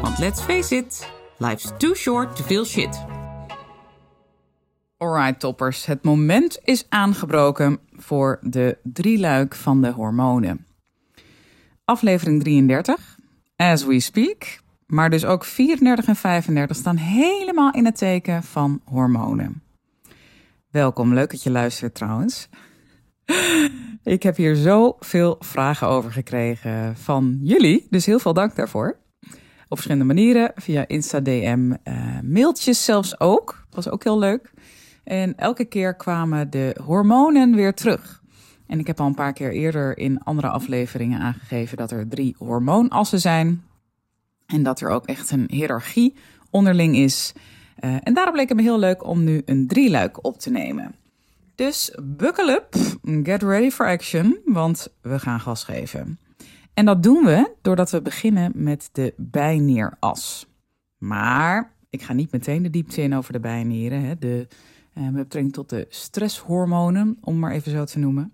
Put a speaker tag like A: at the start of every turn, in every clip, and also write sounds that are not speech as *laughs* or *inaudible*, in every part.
A: want let's face it, life's too short to feel shit. Alright toppers, het moment is aangebroken voor de drieluik van de hormonen. Aflevering 33, as we speak, maar dus ook 34 en 35 staan helemaal in het teken van hormonen. Welkom, leuk dat je luistert trouwens. Ik heb hier zoveel vragen over gekregen van jullie, dus heel veel dank daarvoor. Op verschillende manieren, via Insta DM, uh, mailtjes zelfs ook. was ook heel leuk. En elke keer kwamen de hormonen weer terug. En ik heb al een paar keer eerder in andere afleveringen aangegeven dat er drie hormoonassen zijn. En dat er ook echt een hiërarchie onderling is. Uh, en daarom bleek het me heel leuk om nu een drieluik op te nemen. Dus buckle up, get ready for action, want we gaan gas geven. En dat doen we doordat we beginnen met de bijnieras. Maar ik ga niet meteen de diepte in over de bijnieren. Hè. De, uh, met tot de stresshormonen, om maar even zo te noemen.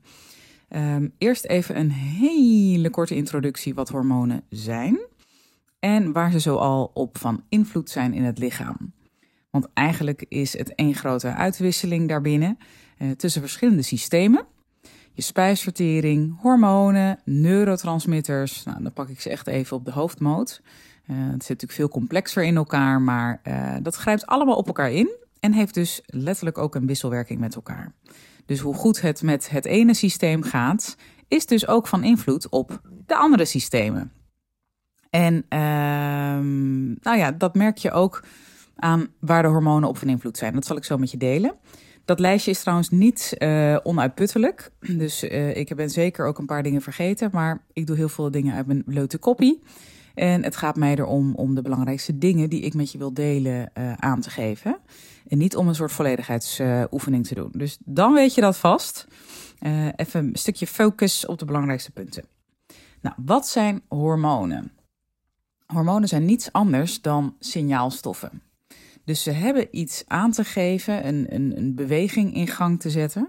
A: Um, eerst even een hele korte introductie wat hormonen zijn. En waar ze zoal op van invloed zijn in het lichaam. Want eigenlijk is het één grote uitwisseling daarbinnen uh, tussen verschillende systemen. Je spijsvertering, hormonen, neurotransmitters. Nou, dan pak ik ze echt even op de hoofdmoot. Uh, het zit natuurlijk veel complexer in elkaar, maar uh, dat grijpt allemaal op elkaar in en heeft dus letterlijk ook een wisselwerking met elkaar. Dus hoe goed het met het ene systeem gaat, is dus ook van invloed op de andere systemen. En uh, nou ja, dat merk je ook aan waar de hormonen op van invloed zijn. Dat zal ik zo met je delen. Dat lijstje is trouwens niet uh, onuitputtelijk. *clears throat* Dus uh, ik ben zeker ook een paar dingen vergeten. Maar ik doe heel veel dingen uit mijn blote kopie. En het gaat mij erom om de belangrijkste dingen die ik met je wil delen uh, aan te geven. En niet om een soort volledigheidsoefening te doen. Dus dan weet je dat vast. even een stukje focus op de belangrijkste punten. Nou, wat zijn hormonen? Hormonen zijn niets anders dan signaalstoffen. Dus ze hebben iets aan te geven, een, een, een beweging in gang te zetten.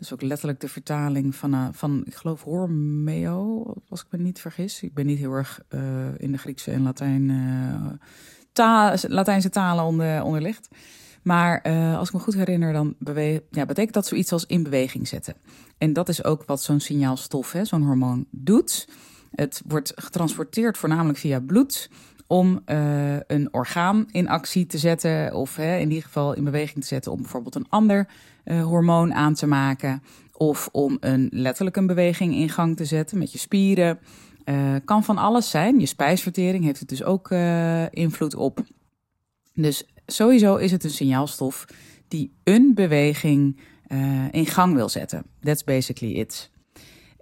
A: Dat is ook letterlijk de vertaling van, uh, van ik geloof, hormeo, als ik me niet vergis. Ik ben niet heel erg uh, in de Griekse en Latijn, uh, ta Latijnse talen onder, onderlegd. Maar als ik me goed herinner, dan ja, betekent dat zoiets als in beweging zetten. En dat is ook wat zo'n signaalstof, zo'n hormoon, doet. Het wordt getransporteerd voornamelijk via bloed om uh, een orgaan in actie te zetten, of hè, in ieder geval in beweging te zetten om bijvoorbeeld een ander uh, hormoon aan te maken, of om een letterlijk een beweging in gang te zetten met je spieren. Uh, kan van alles zijn. Je spijsvertering heeft het dus ook invloed op. Dus sowieso is het een signaalstof die een beweging in gang wil zetten. That's basically it.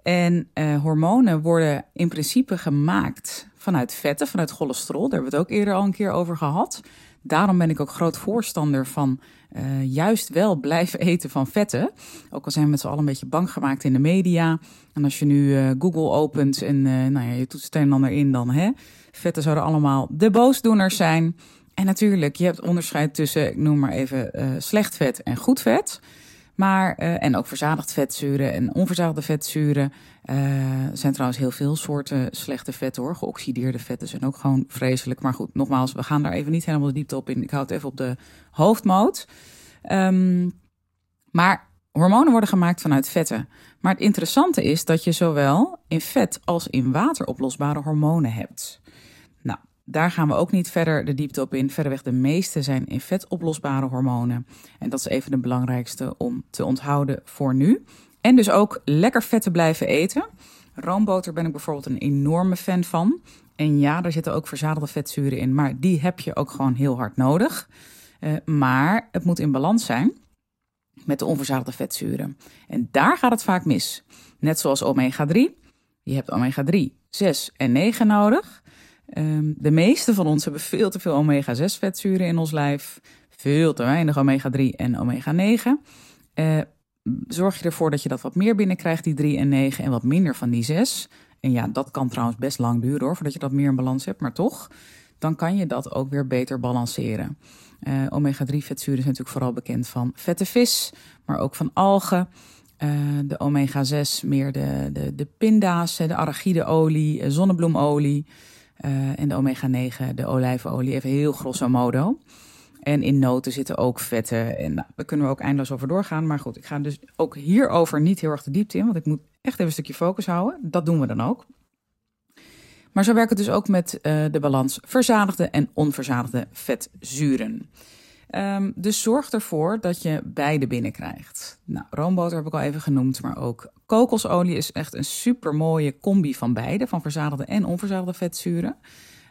A: En hormonen worden in principe gemaakt vanuit vetten, vanuit cholesterol. Daar hebben we het ook eerder al een keer over gehad. Daarom ben ik ook groot voorstander van uh, juist wel blijven *laughs* eten van vetten. Ook al zijn we met z'n allen een beetje bang gemaakt in de media. En als je nu uh, Google opent en uh, nou ja, je toetst een en ander in, dan hè, vetten zouden allemaal de boosdoeners zijn. En natuurlijk, je hebt onderscheid tussen, ik noem maar even, slecht vet en goed vet. Maar, uh, en ook verzadigd vetzuren en onverzadigde vetzuren. Uh, zijn trouwens heel veel soorten slechte vetten hoor. Geoxideerde vetten zijn ook gewoon vreselijk. Maar goed, nogmaals, we gaan daar even niet helemaal de diepte op in. Ik hou het even op de hoofdmoot. Um, maar hormonen worden gemaakt vanuit vetten. Maar het interessante is dat je zowel in vet als in water oplosbare hormonen hebt. Daar gaan we ook niet verder de diepte op in. Verderweg de meeste zijn in vet oplosbare hormonen. En dat is even de belangrijkste om te onthouden voor nu. En dus ook lekker vet te blijven eten. Roomboter ben ik bijvoorbeeld een enorme fan van. En ja, daar zitten ook verzadigde vetzuren in, maar die heb je ook gewoon heel hard nodig. Uh, maar het moet in balans zijn met de onverzadigde vetzuren. En daar gaat het vaak mis. Net zoals omega 3. Je hebt omega 3, 6 en 9 nodig. Ehm, de meeste van ons hebben veel te veel omega-6 vetzuren in ons lijf. Veel te weinig omega-3 en omega-9. Uh, zorg je ervoor dat je dat wat meer binnenkrijgt, die 3 en 9, en wat minder van die 6. En ja, dat kan trouwens best lang duren hoor, voordat je dat meer in balans hebt, maar toch, dan kan je dat ook weer beter balanceren. Uh, omega-3 vetzuren zijn natuurlijk vooral bekend van vette vis, maar ook van algen. Uh, de omega-6 meer de, de, de pinda's, de arachideolie, zonnebloemolie. Uh, en de omega-9, de olijfolie, even heel grosso modo. En in noten zitten ook vetten. En nou, daar kunnen we ook eindeloos over doorgaan. Maar goed, ik ga dus ook hierover niet heel erg de diepte in. Want ik moet echt even een stukje focus houden. Dat doen we dan ook. Maar zo werkt het dus ook met uh, de balans verzadigde en onverzadigde vetzuren. Um, dus zorg ervoor dat je beide binnenkrijgt. Nou, roomboter heb ik al even genoemd, maar ook kokosolie is echt een super mooie combi van beide, van verzadigde en onverzadigde vetzuren.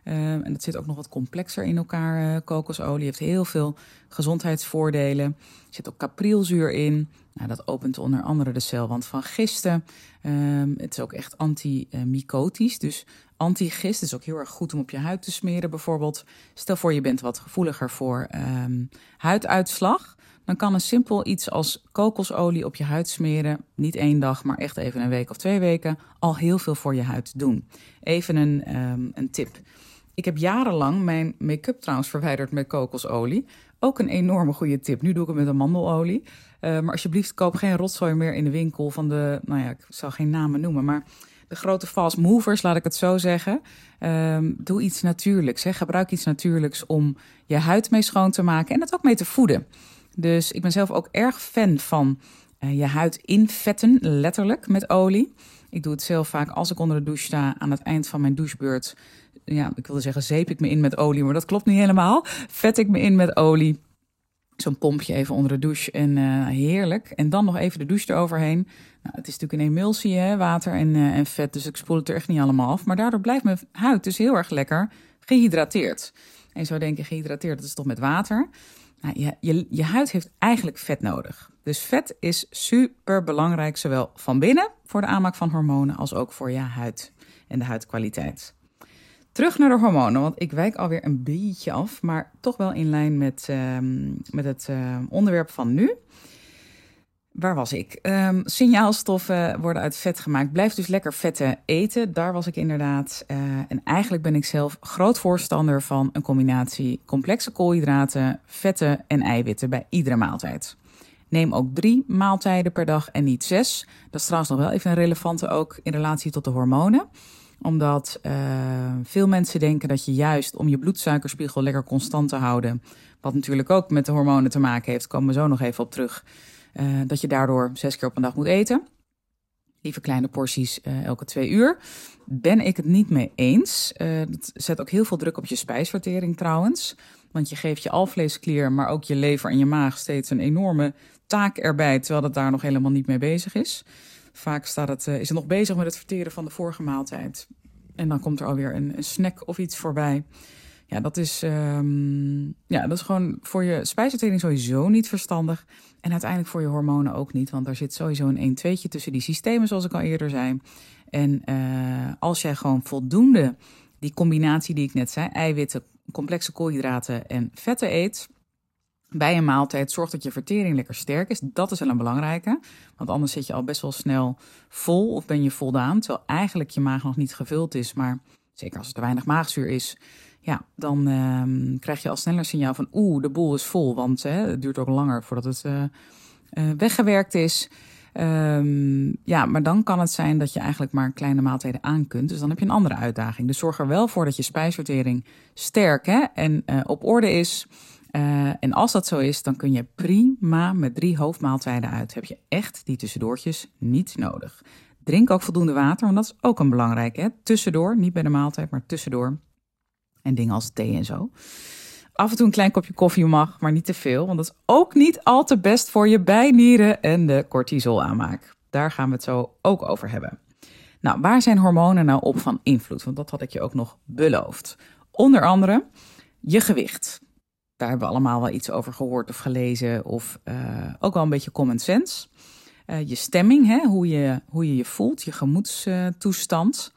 A: Um, en dat zit ook nog wat complexer in elkaar. Uh, kokosolie heeft heel veel gezondheidsvoordelen. Er zit ook caprielzuur in. Nou, dat opent onder andere de celwand van gisten. Um, het is ook echt antimycotisch. Dus antigist is ook heel erg goed om op je huid te smeren. Bijvoorbeeld, stel voor je bent wat gevoeliger voor um, huiduitslag. Dan kan een simpel iets als kokosolie op je huid smeren, niet één dag, maar echt even een week of twee weken, al heel veel voor je huid doen. Even een, um, een tip. Ik heb jarenlang mijn make-up trouwens verwijderd met kokosolie. Ook een enorme goede tip. Nu doe ik het met amandelolie. Uh, maar alsjeblieft, koop geen rotzooi meer in de winkel van de, nou ja, ik zal geen namen noemen, maar de grote fast movers, laat ik het zo zeggen. Um, doe iets natuurlijks. Gebruik iets natuurlijks om je huid mee schoon te maken en het ook mee te voeden. Dus ik ben zelf ook erg fan van uh, je huid invetten, letterlijk met olie. Ik doe het zelf vaak als ik onder de douche sta aan het eind van mijn douchebeurt. Ja, ik wilde zeggen, zeep ik me in met olie, maar dat klopt niet helemaal. Vet ik me in met olie. Zo'n pompje even onder de douche en uh, heerlijk. En dan nog even de douche eroverheen. Nou, het is natuurlijk een emulsie, hè, water en, uh, en vet, dus ik spoel het er echt niet allemaal af. Maar daardoor blijft mijn huid dus heel erg lekker gehydrateerd. En je zou denken, gehydrateerd, dat is toch met water? Nou, je, je, je huid heeft eigenlijk vet nodig. Dus vet is super belangrijk, zowel van binnen voor de aanmaak van hormonen als ook voor je huid en de huidkwaliteit. Terug naar de hormonen, want ik wijk alweer een beetje af, maar toch wel in lijn met, uh, met het uh, onderwerp van nu. Waar was ik? Um, signaalstoffen worden uit vet gemaakt. Blijf dus lekker vetten eten. Daar was ik inderdaad. Uh, en eigenlijk ben ik zelf groot voorstander van een combinatie complexe koolhydraten, vetten en eiwitten bij iedere maaltijd. Neem ook drie maaltijden per dag en niet zes. Dat is trouwens nog wel even een relevante ook in relatie tot de hormonen omdat uh, veel mensen denken dat je juist om je bloedsuikerspiegel lekker constant te houden, wat natuurlijk ook met de hormonen te maken heeft, komen we zo nog even op terug, uh, dat je daardoor zes keer op een dag moet eten. Liever kleine porties uh, elke twee uur. Ben ik het niet mee eens. dat zet ook heel veel druk op je spijsvertering trouwens. Want je geeft je alvleesklier, maar ook je lever en je maag steeds een enorme taak erbij, terwijl het daar nog helemaal niet mee bezig is. Vaak staat het, uh, is het nog bezig met het verteren van de vorige maaltijd. En dan komt er alweer een, een snack of iets voorbij. Ja, dat is, um, ja, dat is gewoon voor je spijsvertering sowieso niet verstandig. En uiteindelijk voor je hormonen ook niet. Want daar zit sowieso een 1-2'tje tussen die systemen, zoals ik al eerder zei. En uh, als jij gewoon voldoende die combinatie die ik net zei, eiwitten, complexe koolhydraten en vetten eet, bij een maaltijd zorg dat je vertering lekker sterk is. Dat is wel een belangrijke. Want anders zit je al best wel snel vol of ben je voldaan. Terwijl eigenlijk je maag nog niet gevuld is. Maar zeker als er te weinig maagzuur is. Ja, dan uh, krijg je al sneller signaal van oeh, de boel is vol. Want hè, het duurt ook langer voordat het uh, uh, weggewerkt is. Um, ja, maar dan kan het zijn dat je eigenlijk maar kleine maaltijden aan kunt. Dus dan heb je een andere uitdaging. Dus zorg er wel voor dat je spijsvertering sterk hè, en uh, op orde is. Uh, en als dat zo is, dan kun je prima met drie hoofdmaaltijden uit. Heb je echt die tussendoortjes niet nodig. Drink ook voldoende water, want dat is ook een belangrijke. Hè? Tussendoor, niet bij de maaltijd, maar tussendoor. En dingen als thee en zo. Af en toe een klein kopje koffie mag, maar niet te veel. Want dat is ook niet al te best voor je bijnieren en de cortisolaanmaak. Daar gaan we het zo ook over hebben. Nou, waar zijn hormonen nou op van invloed? Want dat had ik je ook nog beloofd. Onder andere je gewicht daar hebben we allemaal wel iets over gehoord of gelezen. Of uh, ook wel een beetje common sense. Uh, je stemming, hè, hoe, je, hoe je je voelt, je gemoedstoestand.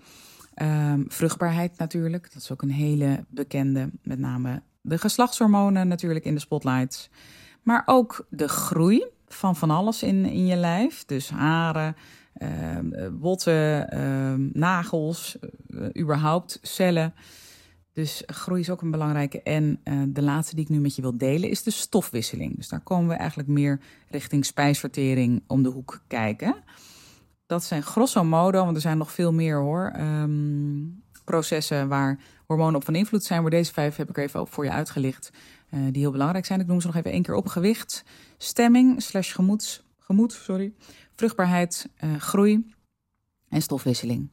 A: Ehm, vruchtbaarheid natuurlijk, dat is ook een hele bekende. Met name de geslachtshormonen natuurlijk in de spotlights. Maar ook de groei van van alles in, in je lijf. Dus haren, uh, botten, ehm, nagels, überhaupt cellen. Dus groei is ook een belangrijke. En uh, de laatste die ik nu met je wil delen is de stofwisseling. Dus daar komen we eigenlijk meer richting spijsvertering om de hoek kijken. Dat zijn grosso modo, want er zijn nog veel meer hoor, um, processen waar hormonen op van invloed zijn. Maar deze vijf heb ik even voor je uitgelicht, uh, die heel belangrijk zijn. Ik noem ze nog even één keer op. Gewicht, stemming, slash gemoed, sorry, vruchtbaarheid, uh, groei en stofwisseling.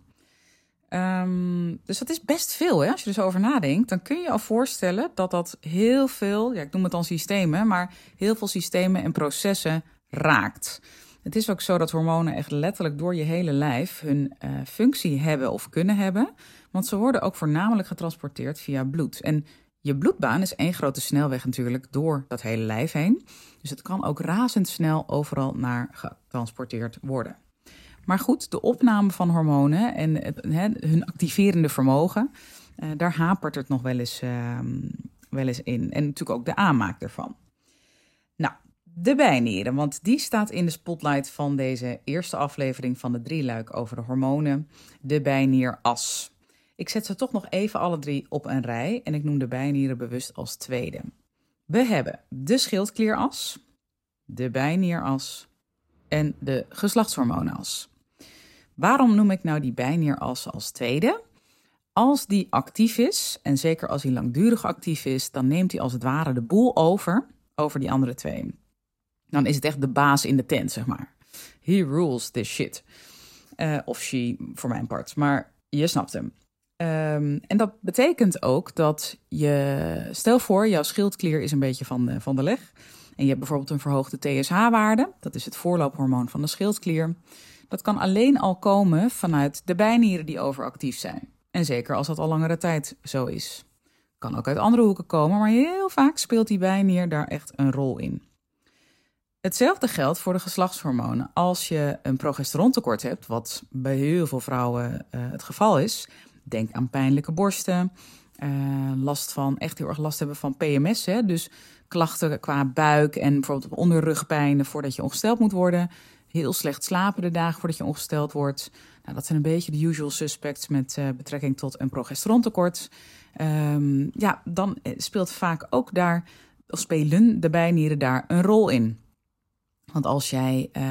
A: Um, dus dat is best veel, hè? als je er over nadenkt. Dan kun je al voorstellen dat dat heel veel, ja, ik noem het dan systemen, maar heel veel systemen en processen raakt. Het is ook zo dat hormonen echt letterlijk door je hele lijf hun uh, functie hebben of kunnen hebben. Want ze worden ook voornamelijk getransporteerd via bloed. En je bloedbaan is één grote snelweg natuurlijk door dat hele lijf heen. Dus het kan ook razendsnel overal naar getransporteerd worden. Maar goed, de opname van hormonen en hun activerende vermogen, uh, daar hapert het nog wel eens, uh, wel eens in. En natuurlijk ook de aanmaak ervan. Nou, de bijnieren, want die staat in de spotlight van deze eerste aflevering van de drieluik over de hormonen, de bijnieras. Ik zet ze toch nog even alle drie op een rij en ik noem de bijnieren bewust als tweede. We hebben de schildklieras, de bijnieras en de geslachtshormoonas. Waarom noem ik nou die bijnieras als tweede? Als die actief is, en zeker als hij langdurig actief is, dan neemt hij als het ware de boel over, over die andere twee. Dan is het echt de baas in de tent, zeg maar. He rules this shit. Uh, of she, voor mijn part. Maar je snapt hem. Um, en dat betekent ook dat je, stel voor, jouw schildklier is een beetje van de, van de leg. En je hebt bijvoorbeeld een verhoogde TSH-waarde. Dat is het voorloophormoon van de schildklier. Dat kan alleen al komen vanuit de bijnieren die overactief zijn. En zeker als dat al langere tijd zo is. Kan ook uit andere hoeken komen, maar heel vaak speelt die bijnier daar echt een rol in. Hetzelfde geldt voor de geslachtshormonen. Als je een progesterontekort hebt, wat bij heel veel vrouwen uh, het geval is, denk aan pijnlijke borsten, uh, last van echt heel erg last hebben van PMS, hè, dus klachten qua buik en bijvoorbeeld onderrugpijnen voordat je ongesteld moet worden, heel slecht slapen de dagen voordat je ongesteld wordt. Nou, dat zijn een beetje de usual suspects met uh, betrekking tot een progesterontekort. Um, ja, dan speelt vaak ook daar, of spelen de bijnieren daar een rol in. Want als jij, uh,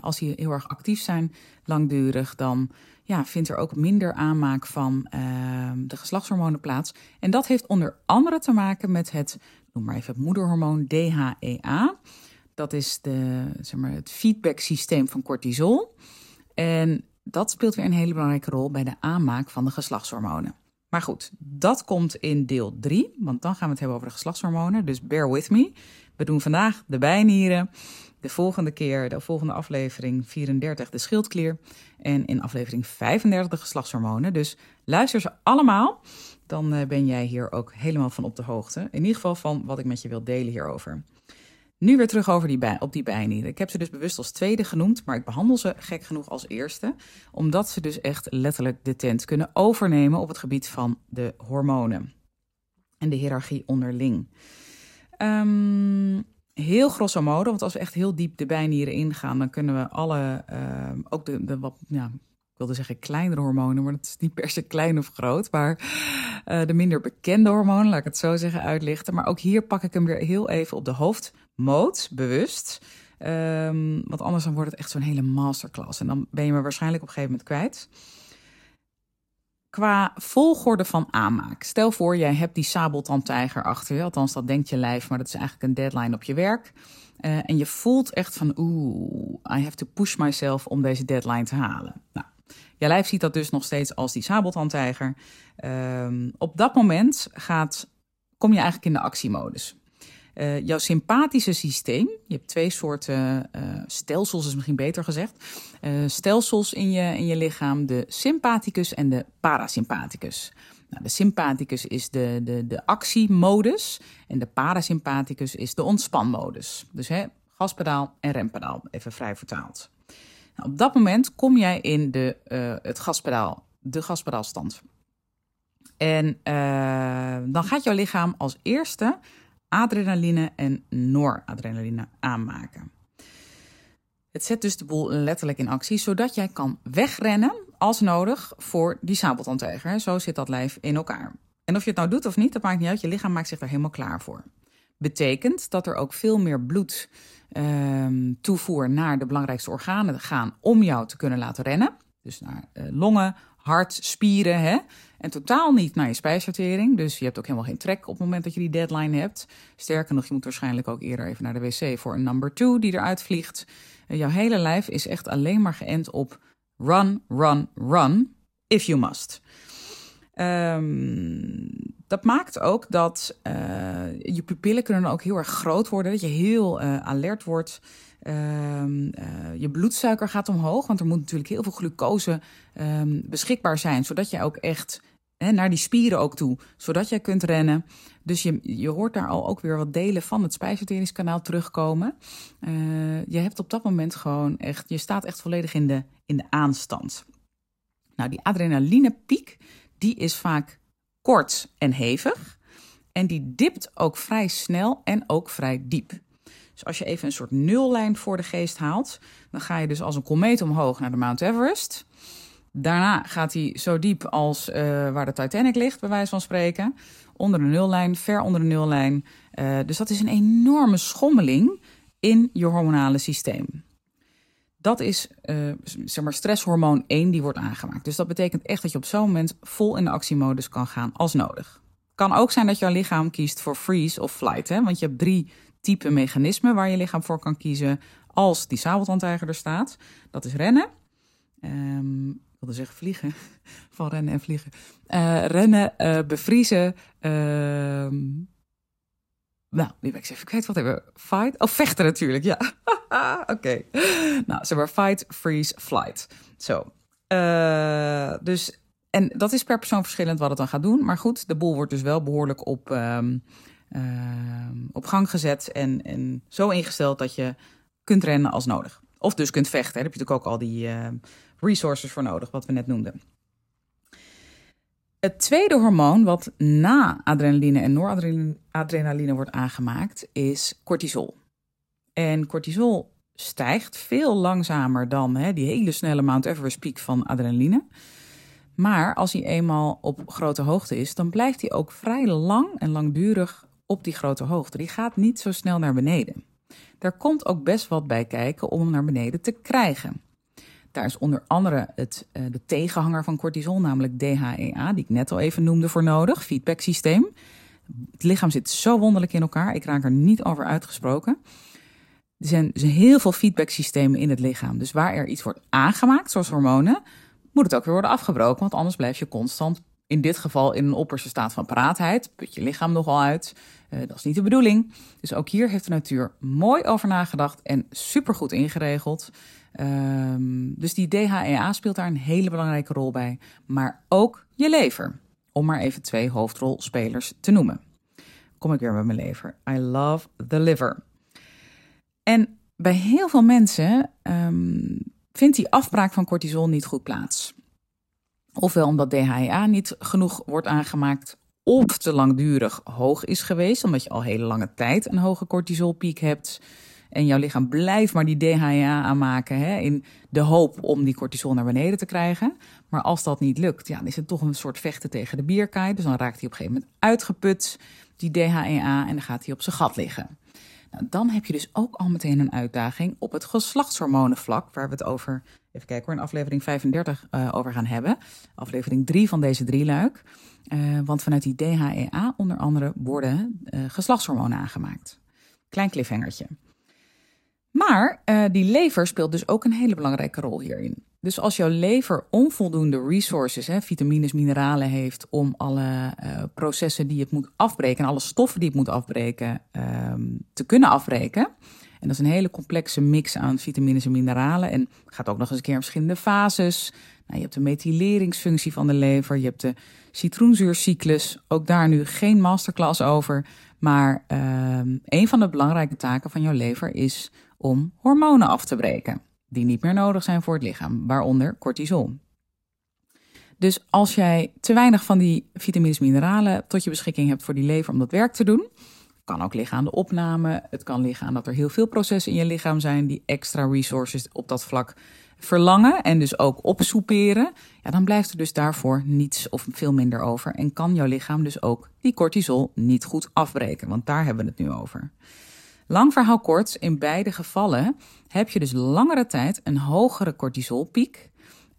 A: als die heel erg actief zijn, langdurig, dan ja, vindt er ook minder aanmaak van uh, de geslachtshormonen plaats. En dat heeft onder andere te maken met het, noem maar even het moederhormoon DHEA. Dat is de, zeg maar, het feedback-systeem van cortisol. En dat speelt weer een hele belangrijke rol bij de aanmaak van de geslachtshormonen. Maar goed, dat komt in deel 3, want dan gaan we het hebben over de geslachtshormonen. Dus bear with me. We doen vandaag de bijnieren. De volgende keer, de volgende aflevering 34, de schildklier. En in aflevering 35 de geslachtshormonen. Dus luister ze allemaal. Dan uh, ben jij hier ook helemaal van op de hoogte. In ieder geval van wat ik met je wil delen hierover. Nu weer terug over die bij, op die bijnieren. Ik heb ze dus bewust als tweede genoemd, maar ik behandel ze gek genoeg als eerste. Omdat ze dus echt letterlijk de tent kunnen overnemen op het gebied van de hormonen. En de hiërarchie onderling. Um, heel grosso modo, want als we echt heel diep de bijnieren ingaan, dan kunnen we alle, uh, ook de, de wat, ja, wilde zeggen kleinere hormonen, maar dat is niet per se klein of groot, maar uh, de minder bekende hormonen, laat ik het zo zeggen, uitlichten. Maar ook hier pak ik hem weer heel even op de hoofdmoot, bewust. Um, want anders dan wordt het echt zo'n hele masterclass. En dan ben je me waarschijnlijk op een gegeven moment kwijt qua volgorde van aanmaak. Stel voor, jij hebt die sabeltandtijger achter je. Althans, dat denkt je lijf, maar dat is eigenlijk een deadline op je werk. Uh, en je voelt echt van, oeh, I have to push myself om deze deadline te halen. Nou, je lijf ziet dat dus nog steeds als die sabeltandtijger. Uh, op dat moment gaat, kom je eigenlijk in de actiemodus. Uh, jouw sympathische systeem, je hebt twee soorten uh, stelsels, is misschien beter gezegd. Uh, stelsels in je, in je lichaam, de sympathicus en de parasympathicus. Nou, de sympathicus is de, de, de actiemodus en de parasympathicus is de ontspanmodus. Dus hè, gaspedaal en rempedaal, even vrij vertaald. Nou, op dat moment kom jij in de, het gaspedaal de gaspedelstand. En uh, dan gaat jouw lichaam als eerste adrenaline en noradrenaline aanmaken. Het zet dus de boel letterlijk in actie, zodat jij kan wegrennen als nodig voor die sabeltandtijger. Zo zit dat lijf in elkaar. En of je het nou doet of niet, dat maakt niet uit. Je lichaam maakt zich er helemaal klaar voor. Betekent dat er ook veel meer bloed um, toevoer naar de belangrijkste organen gaan om jou te kunnen laten rennen. Dus naar uh, longen, hart, spieren. Hè? En totaal niet naar je spijsvertering. Dus je hebt ook helemaal geen trek op het moment dat je die deadline hebt. Sterker nog, je moet waarschijnlijk ook eerder even naar de wc voor een number two die eruit vliegt. Jouw hele lijf is echt alleen maar geënt op run, run, run, if you must. Um, dat maakt ook dat uh, je pupillen kunnen ook heel erg groot worden. Dat je heel uh, alert wordt. Uh, je bloedsuiker gaat omhoog. Want er moet natuurlijk heel veel glucose um, beschikbaar zijn. Zodat je ook echt hè, naar die spieren ook toe. Zodat jij kunt rennen. Dus je, je hoort daar al ook weer wat delen van het spijsverteringskanaal terugkomen. je hebt op dat moment gewoon echt. Je staat echt volledig in de, in de aanstand. Nou, die adrenalinepiek. Die is vaak kort en hevig. En die dipt ook vrij snel en ook vrij diep. Dus als je even een soort nullijn voor de geest haalt, dan ga je dus als een komeet omhoog naar de Mount Everest. Daarna gaat hij zo diep als uh, waar de Titanic ligt, bij wijze van spreken. Onder de nullijn, ver onder de nullijn. Uh, dus dat is een enorme schommeling in je hormonale systeem. Dat is uh, zeg maar stresshormoon 1 die wordt aangemaakt. Dus dat betekent echt dat je op zo'n moment vol in de actiemodus kan gaan als nodig. Kan ook zijn dat jouw lichaam kiest voor freeze of flight. Hè? Want je hebt drie type mechanismen waar je lichaam voor kan kiezen als die sabeltandtijger er staat. Dat is rennen. Um, ik wilde zeggen vliegen. *laughs* Van rennen en vliegen. Uh, rennen, uh, bevriezen. Uh, nou, nu ben ik even kwijt. Wat hebben we? Fight? Oh, vechten natuurlijk, ja. *laughs* Oké. Okay. Nou, zeg maar fight, freeze, flight. Zo. Uh, dus, en dat is per persoon verschillend wat het dan gaat doen. Maar goed, de boel wordt dus wel behoorlijk op, um, uh, op gang gezet. En, en zo ingesteld dat je kunt rennen als nodig. Of dus kunt vechten. Daar heb je natuurlijk ook al die uh, resources voor nodig, wat we net noemden. Het tweede hormoon wat na adrenaline en noradrenaline wordt aangemaakt is cortisol. En cortisol stijgt veel langzamer dan hè, die hele snelle Mount Everest piek van adrenaline. Maar als hij eenmaal op grote hoogte is, dan blijft hij ook vrij lang en langdurig op die grote hoogte. Die gaat niet zo snel naar beneden. Daar komt ook best wat bij kijken om hem naar beneden te krijgen. Daar is onder andere het, uh, de tegenhanger van cortisol, namelijk DHEA, die ik net al even noemde voor nodig, feedbacksysteem. Het lichaam zit zo wonderlijk in elkaar, ik raak er niet over uitgesproken. Er zijn, er heel veel feedbacksystemen in het lichaam. Dus waar er iets wordt aangemaakt, zoals hormonen, moet het ook weer worden afgebroken, want anders blijf je constant, in dit geval in een opperste staat van paraatheid, put je lichaam nogal uit. Uh, dat is niet de bedoeling. Dus ook hier heeft de natuur mooi over nagedacht en supergoed ingeregeld. Um, dus die DHEA speelt daar een hele belangrijke rol bij. Maar ook je lever. Om maar even twee hoofdrolspelers te noemen. Kom ik weer met mijn lever. I love the liver. En bij heel veel mensen um, vindt die afbraak van cortisol niet goed plaats. Ofwel omdat DHEA niet genoeg wordt aangemaakt, of te langdurig hoog is geweest, omdat je al hele lange tijd een hoge cortisolpiek hebt. En jouw lichaam blijft maar die DHEA aanmaken hè, in de hoop om die cortisol naar beneden te krijgen. Maar als dat niet lukt, ja, dan is het toch een soort vechten tegen de bierkaai. Dus dan raakt hij op een gegeven moment uitgeput, die DHEA, en dan gaat hij op zijn gat liggen. Nou, dan heb je dus ook al meteen een uitdaging op het geslachtshormonenvlak, waar we het over, even kijken hoor, in aflevering 35 uh, over gaan hebben. Aflevering 3 van deze drieluik. Uh, want vanuit die DHEA onder andere worden uh, geslachtshormonen aangemaakt. Klein cliffhangertje. Maar die lever speelt dus ook een hele belangrijke rol hierin. Dus als jouw lever onvoldoende resources, hè, vitamines, mineralen heeft om alle uh, processen die het moet afbreken, alle stoffen die het moet afbreken, um, te kunnen afbreken. En dat is een hele complexe mix aan vitamines en mineralen. En gaat ook nog eens een keer in verschillende fases. Nou, je hebt de methyleringsfunctie van de lever, je hebt de citroenzuurcyclus. Ook daar nu geen masterclass over. Maar um, een van de belangrijke taken van jouw lever is om hormonen af te breken die niet meer nodig zijn voor het lichaam, waaronder cortisol. Dus als jij te weinig van die vitamines en mineralen tot je beschikking hebt voor die lever om dat werk te doen, kan ook aan de opname. Het kan liggen aan dat er heel veel processen in je lichaam zijn die extra resources op dat vlak verlangen en dus ook opsoeperen. Ja, dan blijft er dus daarvoor niets of veel minder over. En kan jouw lichaam dus ook die cortisol niet goed afbreken. Want daar hebben we het nu over. Lang verhaal kort, in beide gevallen heb je dus langere tijd een hogere cortisolpiek.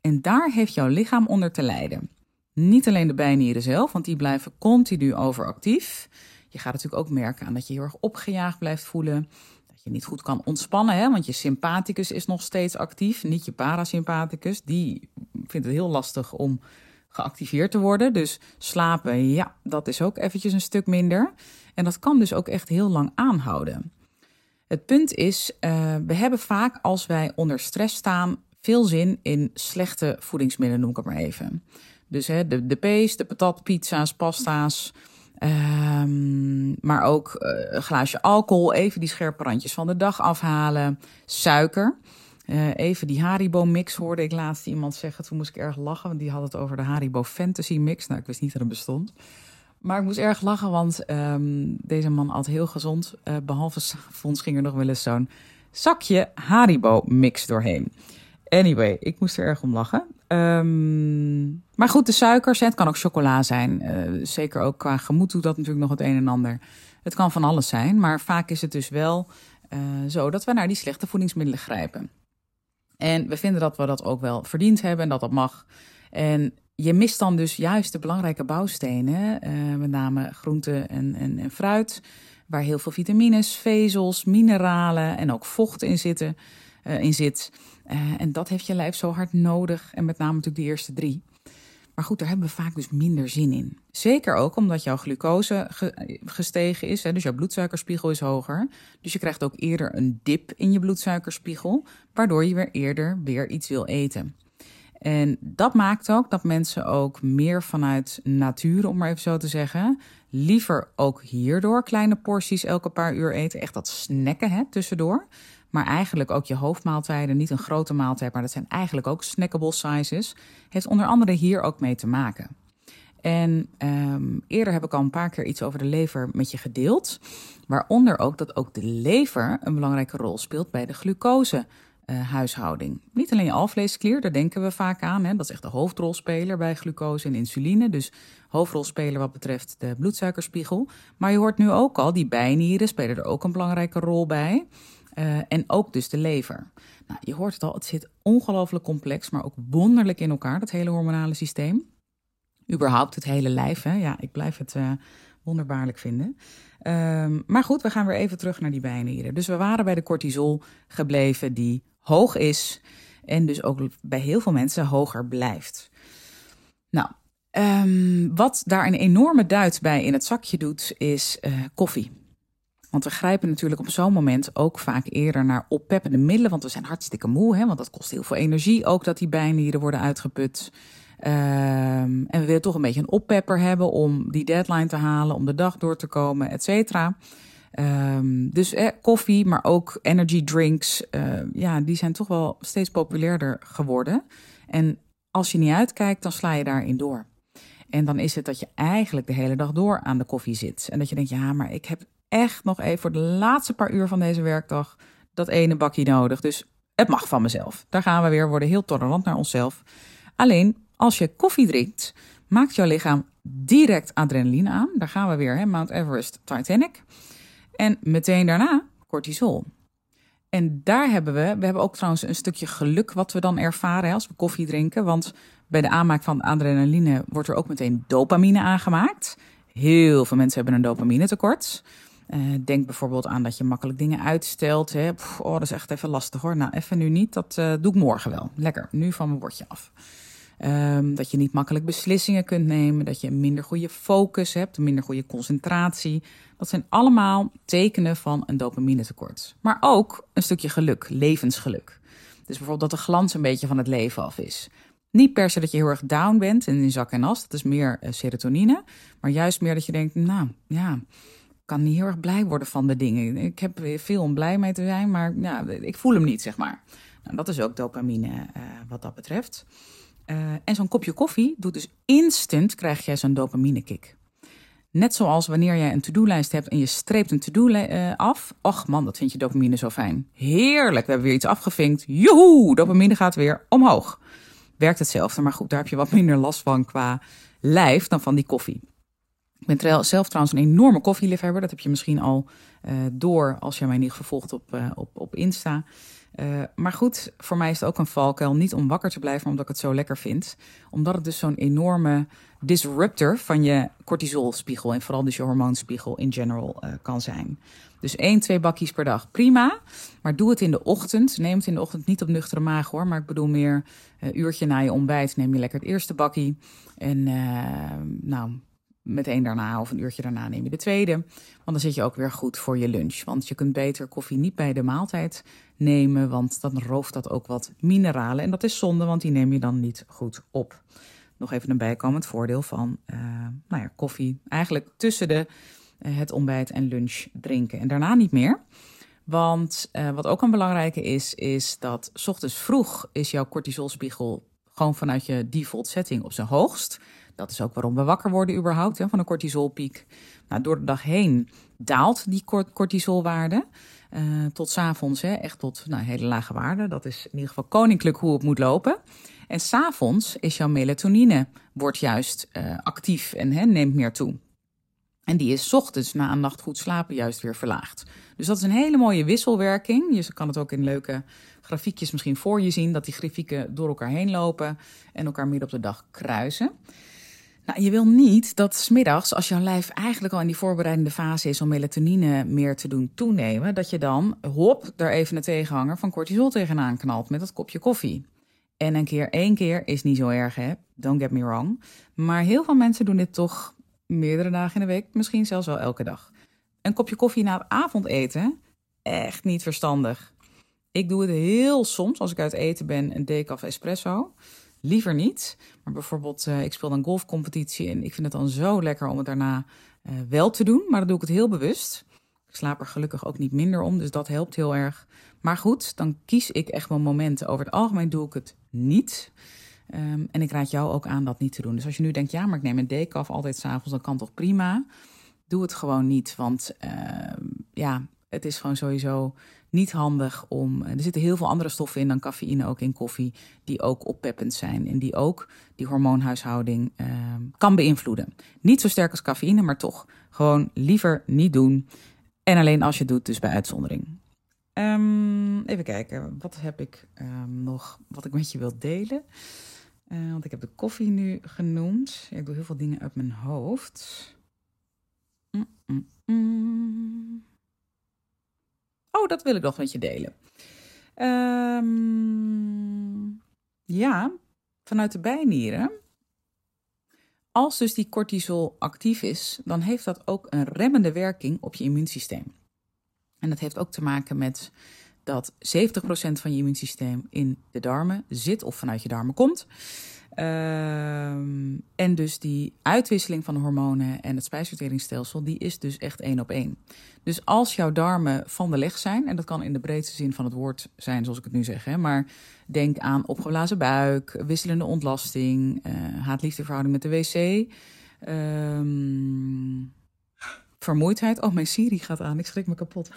A: En daar heeft jouw lichaam onder te lijden. Niet alleen de bijnieren zelf, want die blijven continu overactief. Je gaat natuurlijk ook merken aan dat je heel erg opgejaagd blijft voelen. Dat je niet goed kan ontspannen, hè? want je sympathicus is nog steeds actief, niet je parasympathicus. Die vindt het heel lastig om geactiveerd te worden. Dus slapen, ja, dat is ook eventjes een stuk minder. En dat kan dus ook echt heel lang aanhouden. Het punt is, uh, we hebben vaak als wij onder stress staan veel zin in slechte voedingsmiddelen, noem ik het maar even. Dus hè, de, de pees, de patatpizza's, pasta's, um, maar ook uh, een glaasje alcohol, even die scherpe randjes van de dag afhalen, suiker. Uh, even die Haribo mix hoorde ik laatst iemand zeggen. Toen moest ik erg lachen, want die had het over de Haribo Fantasy mix. Nou, ik wist niet dat het bestond. Maar ik moest erg lachen, want um, deze man at heel gezond. Uh, behalve s'avonds ging er nog wel eens zo'n zakje Haribo mix doorheen. Anyway, ik moest er erg om lachen. Um, maar goed, de suikers, het kan ook chocola zijn. Uh, zeker ook qua gemoed doet dat natuurlijk nog het een en ander. Het kan van alles zijn, maar vaak is het dus wel uh, zo dat we naar die slechte voedingsmiddelen grijpen. En we vinden dat we dat ook wel verdiend hebben en dat dat mag. En je mist dan dus juist de belangrijke bouwstenen, uh, met name groenten en, en, en, fruit, waar heel veel vitamines, vezels, mineralen en ook vocht in, zitten, uh, in zit. Uh, en dat heeft je lijf zo hard nodig. En met name natuurlijk de eerste drie. Maar goed, daar hebben we vaak dus minder zin in. Zeker ook omdat jouw glucose ge gestegen is, hè, dus jouw bloedsuikerspiegel is hoger. Dus je krijgt ook eerder een dip in je bloedsuikerspiegel, waardoor je weer eerder weer iets wil eten. En dat maakt ook dat mensen ook meer vanuit natuur, om maar even zo te zeggen, liever ook hierdoor kleine porties elke paar uur eten. Echt dat snacken hè, tussendoor. Maar eigenlijk ook je hoofdmaaltijden, niet een grote maaltijd, maar dat zijn eigenlijk ook snackable sizes. Heeft onder andere hier ook mee te maken. En um, eerder heb ik al een paar keer iets over de lever met je gedeeld. Waaronder ook dat ook de lever een belangrijke rol speelt bij de glucose uh, huishouding. Niet alleen je alvleesklier, daar denken we vaak aan. Hè? Dat is echt de hoofdrolspeler bij glucose en insuline. Dus hoofdrolspeler wat betreft de bloedsuikerspiegel. Maar je hoort nu ook al, die bijnieren spelen er ook een belangrijke rol bij. Uh, en ook dus de lever. Nou, je hoort het al, het zit ongelooflijk complex, maar ook wonderlijk in elkaar, dat hele hormonale systeem. Überhaupt het hele lijf, hè? ja, ik blijf het uh, wonderbaarlijk vinden. Um, maar goed, we gaan weer even terug naar die bijnieren. Dus we waren bij de cortisol gebleven, die hoog is en dus ook bij heel veel mensen hoger blijft. Nou, um, wat daar een enorme duit bij in het zakje doet, is uh, koffie. Want we grijpen natuurlijk op zo'n moment ook vaak eerder naar oppeppende middelen. Want we zijn hartstikke moe, hè, want dat kost heel veel energie. Ook dat die bijnieren worden uitgeput. Um, en we willen toch een beetje een oppepper hebben om die deadline te halen, om de dag door te komen, et cetera. Um, dus eh, koffie, maar ook energy drinks, uh, ja, die zijn toch wel steeds populairder geworden. En als je niet uitkijkt, dan sla je daarin door. En dan is het dat je eigenlijk de hele dag door aan de koffie zit. En dat je denkt, ja, maar ik heb echt nog even voor de laatste paar uur van deze werkdag dat ene bakje nodig. Dus het mag van mezelf. Daar gaan we weer, worden heel tolerant naar onszelf. Alleen als je koffie drinkt, maakt jouw lichaam direct adrenaline aan. Daar gaan we weer, hè? Mount Everest, Titanic. En meteen daarna cortisol. En daar hebben we, we hebben ook trouwens een stukje geluk wat we dan ervaren als we koffie drinken. Want bij de aanmaak van adrenaline wordt er ook meteen dopamine aangemaakt. Heel veel mensen hebben een dopamine tekort. Uh, denk bijvoorbeeld aan dat je makkelijk dingen uitstelt. Hè. Oh, dat is echt even lastig hoor. Nou, even nu niet. Dat uh, doe ik morgen wel. Lekker, nu van mijn bordje af. Um, dat je niet makkelijk beslissingen kunt nemen. Dat je een minder goede focus hebt. Een minder goede concentratie. Dat zijn allemaal tekenen van een dopaminetekort. Maar ook een stukje geluk, levensgeluk. Dus bijvoorbeeld dat de glans een beetje van het leven af is. Niet per se dat je heel erg down bent en in zak en as. Dat is meer uh, serotonine. Maar juist meer dat je denkt, nou ja kan niet heel erg blij worden van de dingen. Ik heb veel om blij mee te zijn, maar ja, ik voel hem niet, zeg maar. Nou, dat is ook dopamine uh, wat dat betreft. En zo'n kopje koffie doet dus instant, krijg jij zo'n dopamine kick. Net zoals wanneer jij een to-do-lijst hebt en je streept een to-do uh, af. Och man, dat vind je dopamine zo fijn. Heerlijk, we hebben weer iets afgevinkt. Joehoe, dopamine gaat weer omhoog. Werkt hetzelfde, maar goed, daar heb je wat minder last van qua lijf dan van die koffie. Ik ben zelf trouwens een enorme koffieliefhebber. Dat heb je misschien al uh, door als je mij niet gevolgd op, op, op Insta. Uh, maar goed, voor mij is het ook een valkuil. Niet om wakker te blijven, omdat ik het zo lekker vind. Omdat het dus zo'n enorme disruptor van je cortisolspiegel... en vooral dus je hormoonspiegel in general kan zijn. Dus één, twee bakjes per dag, prima. Maar doe het in de ochtend. Neem het in de ochtend niet op nuchtere maag hoor. Maar ik bedoel meer een uurtje na je ontbijt neem je lekker het eerste bakkie. En nou meteen daarna of een uurtje daarna neem je de tweede. Want dan zit je ook weer goed voor je lunch. Want je kunt beter koffie niet bij de maaltijd nemen, want dan rooft dat ook wat mineralen. En dat is zonde, want die neem je dan niet goed op. Nog even een bijkomend voordeel van uh, nou ja, koffie. Eigenlijk tussen de, uh, het ontbijt en lunch drinken. En daarna niet meer. Want uh, wat ook een belangrijke is, is dat ochtends vroeg is jouw cortisolspiegel gewoon vanuit je default setting op zijn hoogst. Dat is ook waarom we wakker worden überhaupt hè, van een cortisolpiek. Nou, door de dag heen daalt die cortisolwaarde. Uh, tot s'avonds echt tot nou, hele lage waarden. Dat is in ieder geval koninklijk hoe het moet lopen. En s'avonds is jouw melatonine wordt juist uh, actief en hè, neemt meer toe. En die is ochtends na een nacht goed slapen juist weer verlaagd. Dus dat is een hele mooie wisselwerking. Je kan het ook in leuke grafiekjes misschien voor je zien, dat die grafieken door elkaar heen lopen en elkaar midden op de dag kruisen. Nou, je wil niet dat smiddags, als jouw lijf eigenlijk al in die voorbereidende fase is om melatonine meer te doen toenemen, dat je dan, hop, daar even een tegenhanger van cortisol tegenaan knalt met dat kopje koffie. En een keer, één keer is niet zo erg, hè? Don't get me wrong. Maar heel veel mensen doen dit toch meerdere dagen in de week, misschien zelfs wel elke dag. Een kopje koffie na het avondeten, echt niet verstandig. Ik doe het heel soms als ik uit eten ben, een decaf espresso liever niet. Maar bijvoorbeeld, uh, ik speel een golfcompetitie en ik vind het dan zo lekker om het daarna uh, wel te doen. Maar dan doe ik het heel bewust. Ik slaap er gelukkig ook niet minder om, dus dat helpt heel erg. Maar goed, dan kies ik echt mijn momenten. Over het algemeen doe ik het niet. Um, en ik raad jou ook aan dat niet te doen. Dus als je nu denkt, ja, maar ik neem een decaf altijd s'avonds, dan kan toch prima. Doe het gewoon niet, want uh, ja, het is gewoon sowieso niet handig om. Er zitten heel veel andere stoffen in dan cafeïne, ook in koffie, die ook oppeppend zijn en die ook die hormoonhuishouding uh, kan beïnvloeden. Niet zo sterk als cafeïne, maar toch gewoon liever niet doen. En alleen als je het doet, dus bij uitzondering. Even kijken, wat heb ik nog wat ik met je wil delen? Uh, want ik heb de koffie nu genoemd. ik doe heel veel dingen uit mijn hoofd. Mm -mm -mm. Oh, dat wil ik nog met je delen. Um, ja, vanuit de bijnieren. Als dus die cortisol actief is, dan heeft dat ook een remmende werking op je immuunsysteem. En dat heeft ook te maken met dat 70% van je immuunsysteem in de darmen zit of vanuit je darmen komt. Um, en dus die uitwisseling van de hormonen en het spijsverteringsstelsel, die is dus echt één op één. Dus als jouw darmen van de leg zijn, en dat kan in de breedste zin van het woord zijn, zoals ik het nu zeg, hè, maar denk aan opgeblazen buik, wisselende ontlasting, uh, haat-liefdeverhouding met de wc, um, vermoeidheid. Oh, mijn Siri gaat aan, ik schrik me kapot.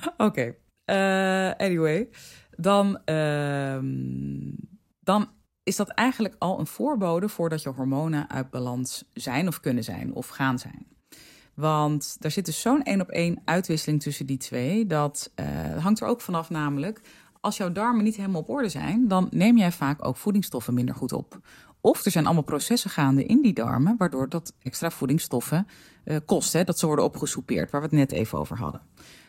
A: *laughs* Oké, uh, anyway, dan. Uh, dan is dat eigenlijk al een voorbode voordat je hormonen uit balans zijn of kunnen zijn of gaan zijn. Want daar zit dus zo'n één op één uitwisseling tussen die twee. Dat uh, hangt er ook vanaf namelijk, als jouw darmen niet helemaal op orde zijn, dan neem jij vaak ook voedingsstoffen minder goed op. Of er zijn allemaal processen gaande in die darmen, waardoor dat extra voedingsstoffen uh, kost, hè, dat ze worden opgesoupeerd, waar we het net even over hadden.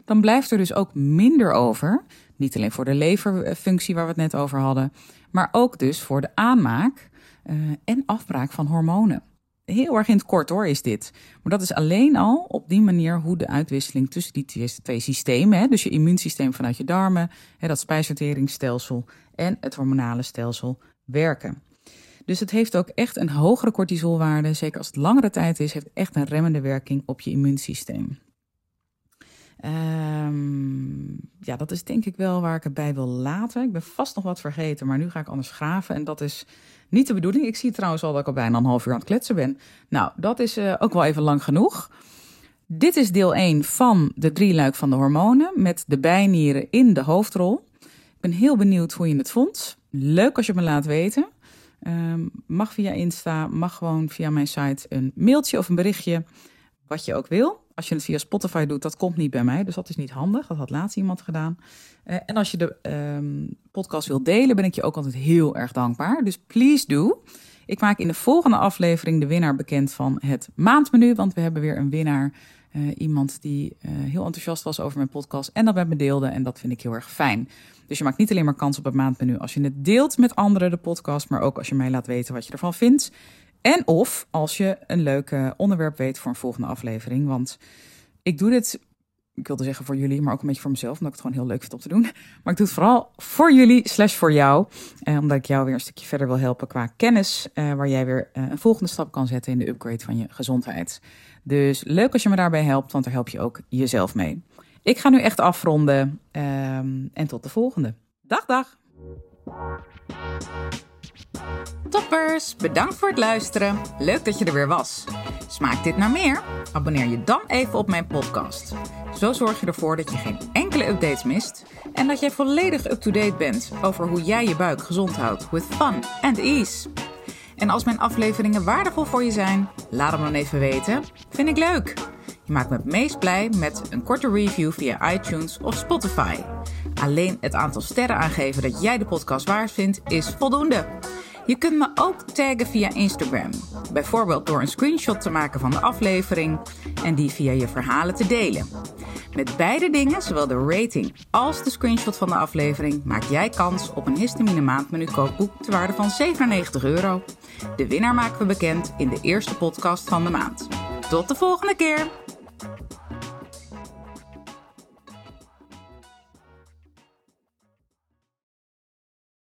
A: Dan blijft er dus ook minder over, niet alleen voor de leverfunctie waar we het net over hadden, maar ook dus voor de aanmaak uh, en afbraak van hormonen. Heel erg in het kort hoor is dit. Maar dat is alleen al op die manier hoe de uitwisseling tussen die twee, twee systemen, hè, dus je immuunsysteem vanuit je darmen, hè, dat spijsverteringsstelsel en het hormonale stelsel werken. Dus het heeft ook echt een hogere cortisolwaarde, zeker als het langere tijd is, heeft echt een remmende werking op je immuunsysteem. Ehm, ja, dat is denk ik wel waar ik het bij wil laten. Ik ben vast nog wat vergeten, maar nu ga ik anders graven. En dat is niet de bedoeling. Ik zie trouwens al dat ik al bijna een half uur aan het kletsen ben. Nou, dat is uh, ook wel even lang genoeg. Dit is deel 1 van de drieluik van de hormonen met de bijnieren in de hoofdrol. Ik ben heel benieuwd hoe je het vond. Leuk als je me laat weten. Um, mag via Insta, mag gewoon via mijn site een mailtje of een berichtje. Wat je ook wil. Als je het via Spotify doet, dat komt niet bij mij. Dus dat is niet handig. Dat had laatst iemand gedaan. Uh, en als je de um, podcast wil delen, ben ik je ook altijd heel erg dankbaar. Dus please do. Ik maak in de volgende aflevering de winnaar bekend van het maandmenu. Want we hebben weer een winnaar. Uh, iemand die uh, heel enthousiast was over mijn podcast en dat met me deelde. En dat vind ik heel erg fijn. Dus je maakt niet alleen maar kans op het maandmenu als je het deelt met anderen, de podcast. Maar ook als je mij laat weten wat je ervan vindt. En of als je een leuk onderwerp weet voor een volgende aflevering. Want ik doe dit, ik wilde zeggen voor jullie, maar ook een beetje voor mezelf. Omdat ik het gewoon heel leuk vind om te doen. Maar ik doe het vooral voor jullie, slash voor jou. Eh, omdat ik jou weer een stukje verder wil helpen qua kennis. Eh, waar jij weer eh, een volgende stap kan zetten in de upgrade van je gezondheid. Dus leuk als je me daarbij helpt, want daar help je ook jezelf mee. Ik ga nu echt afronden. Ehm, en tot de volgende. Dag, dag. Toppers, bedankt voor het luisteren. Leuk dat je er weer was. Smaakt dit naar meer? Abonneer je dan even op mijn podcast. Zo zorg je ervoor dat je geen enkele updates mist en dat jij volledig up-to-date bent over hoe jij je buik gezond houdt with fun and ease. En als mijn afleveringen waardevol voor je zijn, laat hem dan even weten. Vind ik leuk. Je maakt me het meest blij met een korte review via iTunes of Spotify. Alleen het aantal sterren aangeven dat jij de podcast waard vindt is voldoende. Je kunt me ook taggen via Instagram. Bijvoorbeeld door een screenshot te maken van de aflevering en die via je verhalen te delen. Met beide dingen, zowel de rating als de screenshot van de aflevering, maak jij kans op een histamine maandmenu kookboek te waarde van 97 euro. De winnaar maken we bekend in de eerste podcast van de maand. Tot de volgende keer!